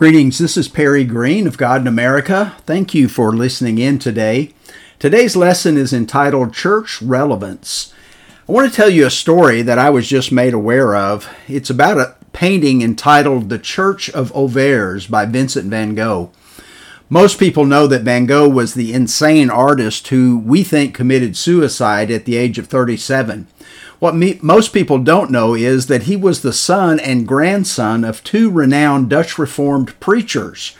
Greetings, this is Perry Green of God in America. Thank you for listening in today. Today's lesson is entitled Church Relevance. I want to tell you a story that I was just made aware of. It's about a painting entitled The Church of Auvers by Vincent van Gogh. Most people know that Van Gogh was the insane artist who we think committed suicide at the age of 37. What me, most people don't know is that he was the son and grandson of two renowned Dutch Reformed preachers.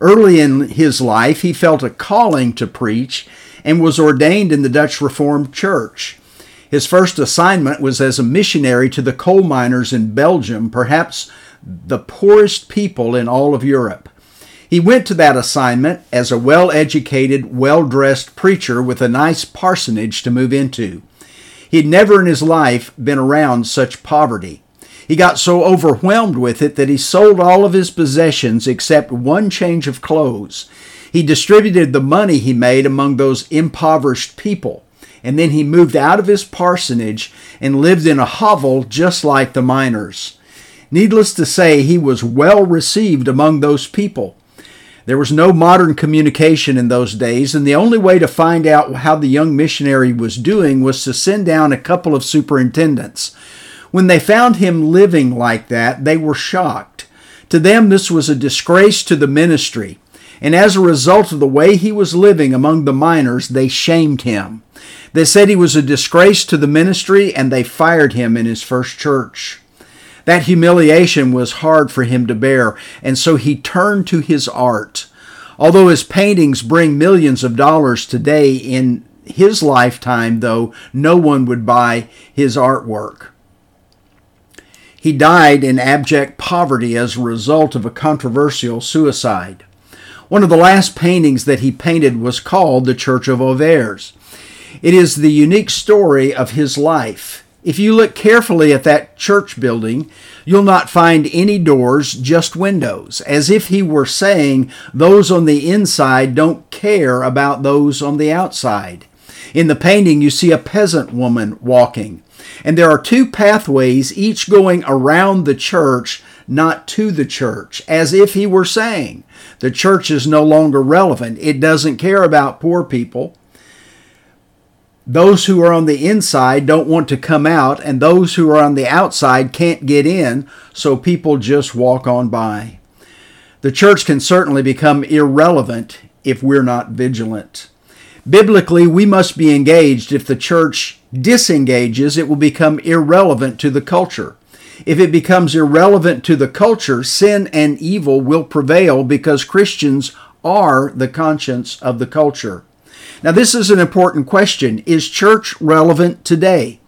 Early in his life, he felt a calling to preach and was ordained in the Dutch Reformed Church. His first assignment was as a missionary to the coal miners in Belgium, perhaps the poorest people in all of Europe. He went to that assignment as a well educated, well dressed preacher with a nice parsonage to move into. He'd never in his life been around such poverty. He got so overwhelmed with it that he sold all of his possessions except one change of clothes. He distributed the money he made among those impoverished people, and then he moved out of his parsonage and lived in a hovel just like the miners. Needless to say, he was well received among those people. There was no modern communication in those days, and the only way to find out how the young missionary was doing was to send down a couple of superintendents. When they found him living like that, they were shocked. To them, this was a disgrace to the ministry, and as a result of the way he was living among the miners, they shamed him. They said he was a disgrace to the ministry, and they fired him in his first church. That humiliation was hard for him to bear, and so he turned to his art. Although his paintings bring millions of dollars today, in his lifetime, though, no one would buy his artwork. He died in abject poverty as a result of a controversial suicide. One of the last paintings that he painted was called The Church of Auvers. It is the unique story of his life. If you look carefully at that church building, you'll not find any doors, just windows, as if he were saying those on the inside don't care about those on the outside. In the painting, you see a peasant woman walking, and there are two pathways, each going around the church, not to the church, as if he were saying the church is no longer relevant. It doesn't care about poor people. Those who are on the inside don't want to come out, and those who are on the outside can't get in, so people just walk on by. The church can certainly become irrelevant if we're not vigilant. Biblically, we must be engaged. If the church disengages, it will become irrelevant to the culture. If it becomes irrelevant to the culture, sin and evil will prevail because Christians are the conscience of the culture. Now, this is an important question. Is church relevant today?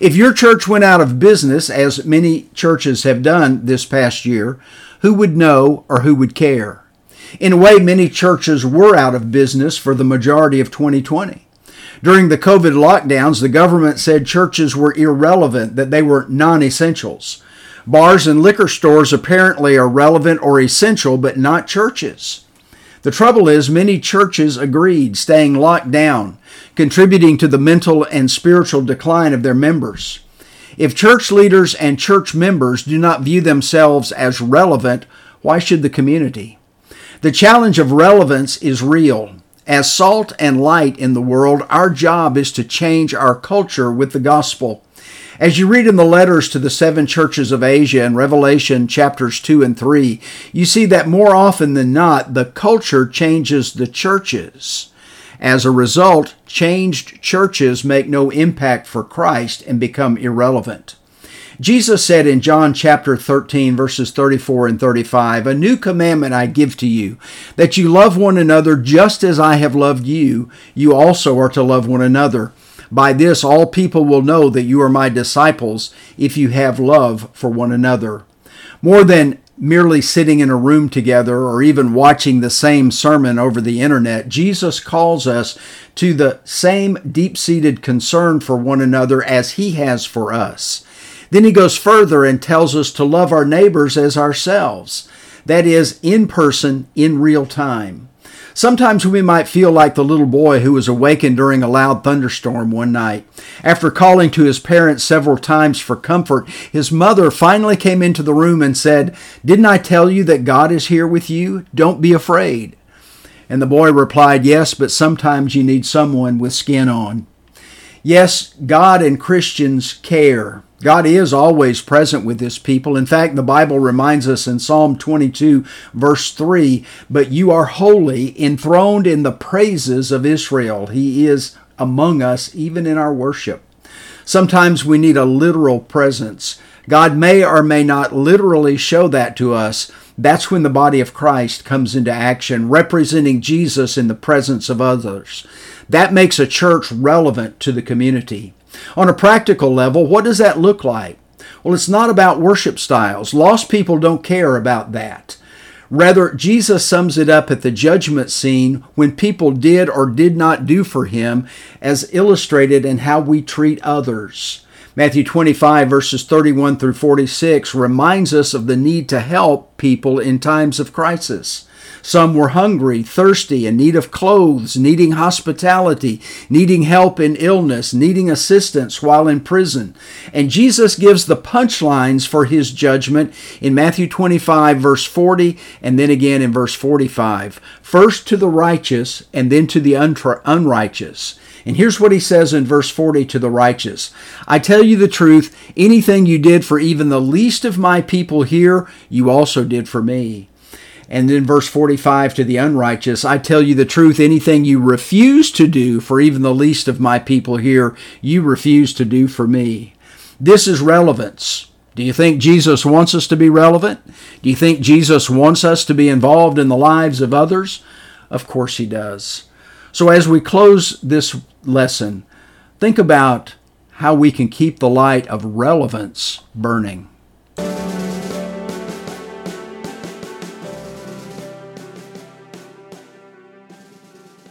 If your church went out of business, as many churches have done this past year, who would know or who would care? In a way, many churches were out of business for the majority of 2020. During the COVID lockdowns, the government said churches were irrelevant, that they were non essentials. Bars and liquor stores apparently are relevant or essential, but not churches. The trouble is, many churches agreed, staying locked down, contributing to the mental and spiritual decline of their members. If church leaders and church members do not view themselves as relevant, why should the community? The challenge of relevance is real. As salt and light in the world, our job is to change our culture with the gospel. As you read in the letters to the seven churches of Asia in Revelation chapters 2 and 3, you see that more often than not, the culture changes the churches. As a result, changed churches make no impact for Christ and become irrelevant. Jesus said in John chapter 13, verses 34 and 35, A new commandment I give to you, that you love one another just as I have loved you. You also are to love one another. By this, all people will know that you are my disciples if you have love for one another. More than merely sitting in a room together or even watching the same sermon over the internet, Jesus calls us to the same deep seated concern for one another as he has for us. Then he goes further and tells us to love our neighbors as ourselves. That is, in person, in real time. Sometimes we might feel like the little boy who was awakened during a loud thunderstorm one night. After calling to his parents several times for comfort, his mother finally came into the room and said, Didn't I tell you that God is here with you? Don't be afraid. And the boy replied, Yes, but sometimes you need someone with skin on. Yes, God and Christians care. God is always present with his people. In fact, the Bible reminds us in Psalm 22, verse 3 But you are holy, enthroned in the praises of Israel. He is among us, even in our worship. Sometimes we need a literal presence. God may or may not literally show that to us. That's when the body of Christ comes into action, representing Jesus in the presence of others. That makes a church relevant to the community. On a practical level, what does that look like? Well, it's not about worship styles. Lost people don't care about that. Rather, Jesus sums it up at the judgment scene when people did or did not do for him, as illustrated in how we treat others. Matthew 25, verses 31 through 46, reminds us of the need to help people in times of crisis. Some were hungry, thirsty, in need of clothes, needing hospitality, needing help in illness, needing assistance while in prison. And Jesus gives the punchlines for his judgment in Matthew 25, verse 40, and then again in verse 45. First to the righteous, and then to the unrighteous. And here's what he says in verse 40 to the righteous I tell you the truth, anything you did for even the least of my people here, you also did for me. And then verse 45 to the unrighteous, I tell you the truth, anything you refuse to do for even the least of my people here, you refuse to do for me. This is relevance. Do you think Jesus wants us to be relevant? Do you think Jesus wants us to be involved in the lives of others? Of course he does. So as we close this lesson, think about how we can keep the light of relevance burning.